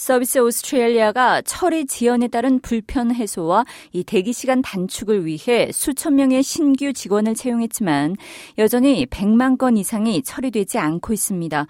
서비스 오스트레일리아가 처리 지연에 따른 불편 해소와 이 대기 시간 단축을 위해 수천 명의 신규 직원을 채용했지만 여전히 100만 건 이상이 처리되지 않고 있습니다.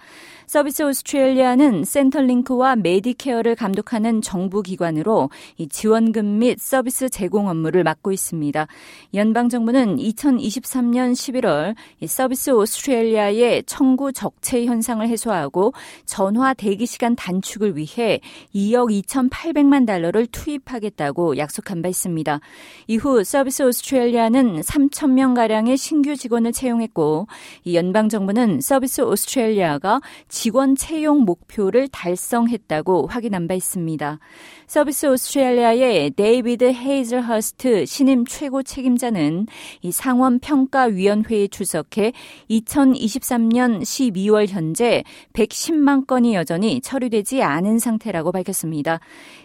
서비스 오스트레일리아는 센터링크와 메디케어를 감독하는 정부 기관으로 이 지원금 및 서비스 제공 업무를 맡고 있습니다. 연방 정부는 2023년 11월 이 서비스 오스트레일리아의 청구 적체 현상을 해소하고 전화 대기 시간 단축을 위해 2억 2,800만 달러를 투입하겠다고 약속한 바 있습니다. 이후 서비스 오스트레일리아는 3천 명 가량의 신규 직원을 채용했고 이 연방 정부는 서비스 오스트레일리아가 직원 채용 목표를 달성했다고 확인한 바 있습니다. 서비스 오스트레일리아의 데이비드 헤이즐허스트 신임 최고 책임자는 이 상원 평가 위원회에 출석해 2023년 12월 현재 110만 건이 여전히 처리되지 않은 상태라고 밝혔습니다.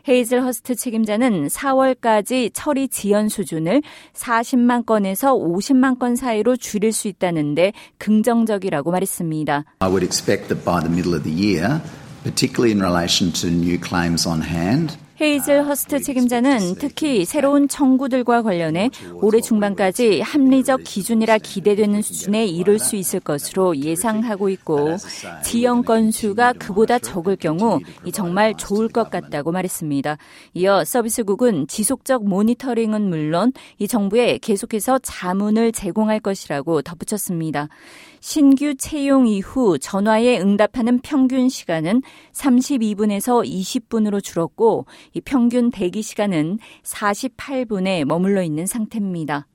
헤이즐허스트 책임자는 4월까지 처리 지연 수준을 40만 건에서 50만 건 사이로 줄일 수 있다는데 긍정적이라고 말했습니다. I would expect that by the middle of the year, particularly in relation to new claims on hand, 헤이즐 허스트 책임자는 특히 새로운 청구들과 관련해 올해 중반까지 합리적 기준이라 기대되는 수준에 이를 수 있을 것으로 예상하고 있고 지연 건수가 그보다 적을 경우 정말 좋을 것 같다고 말했습니다. 이어 서비스국은 지속적 모니터링은 물론 이 정부에 계속해서 자문을 제공할 것이라고 덧붙였습니다. 신규 채용 이후 전화에 응답하는 평균 시간은 32분에서 20분으로 줄었고 이 평균 대기 시간은 48분에 머물러 있는 상태입니다.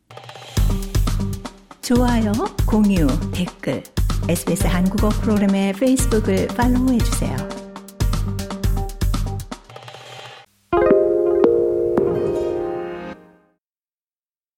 좋아요, 공유, 댓글, SBS 한국어 프로그램의 페이스북을 팔로우해 주세요.